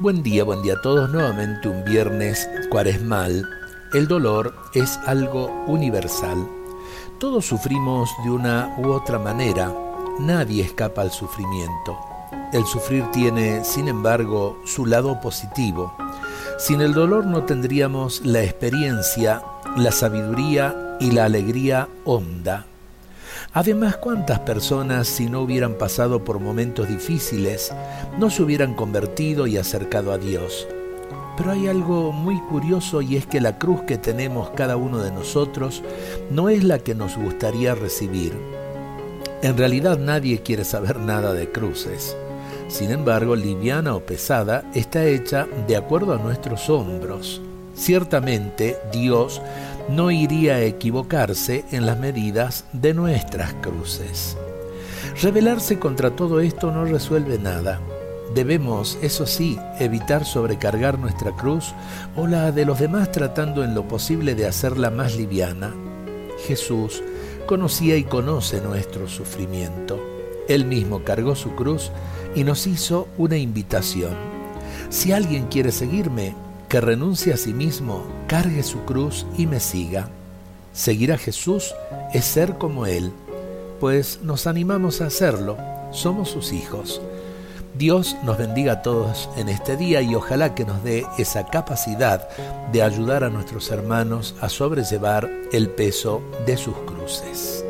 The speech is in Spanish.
Buen día, buen día a todos. Nuevamente un viernes cuaresmal. El dolor es algo universal. Todos sufrimos de una u otra manera. Nadie escapa al sufrimiento. El sufrir tiene, sin embargo, su lado positivo. Sin el dolor no tendríamos la experiencia, la sabiduría y la alegría honda. Además, ¿cuántas personas, si no hubieran pasado por momentos difíciles, no se hubieran convertido y acercado a Dios? Pero hay algo muy curioso y es que la cruz que tenemos cada uno de nosotros no es la que nos gustaría recibir. En realidad nadie quiere saber nada de cruces. Sin embargo, liviana o pesada está hecha de acuerdo a nuestros hombros. Ciertamente Dios no iría a equivocarse en las medidas de nuestras cruces. Rebelarse contra todo esto no resuelve nada. Debemos, eso sí, evitar sobrecargar nuestra cruz o la de los demás tratando en lo posible de hacerla más liviana. Jesús conocía y conoce nuestro sufrimiento. Él mismo cargó su cruz y nos hizo una invitación. Si alguien quiere seguirme, que renuncie a sí mismo, cargue su cruz y me siga. Seguir a Jesús es ser como Él, pues nos animamos a hacerlo, somos sus hijos. Dios nos bendiga a todos en este día y ojalá que nos dé esa capacidad de ayudar a nuestros hermanos a sobrellevar el peso de sus cruces.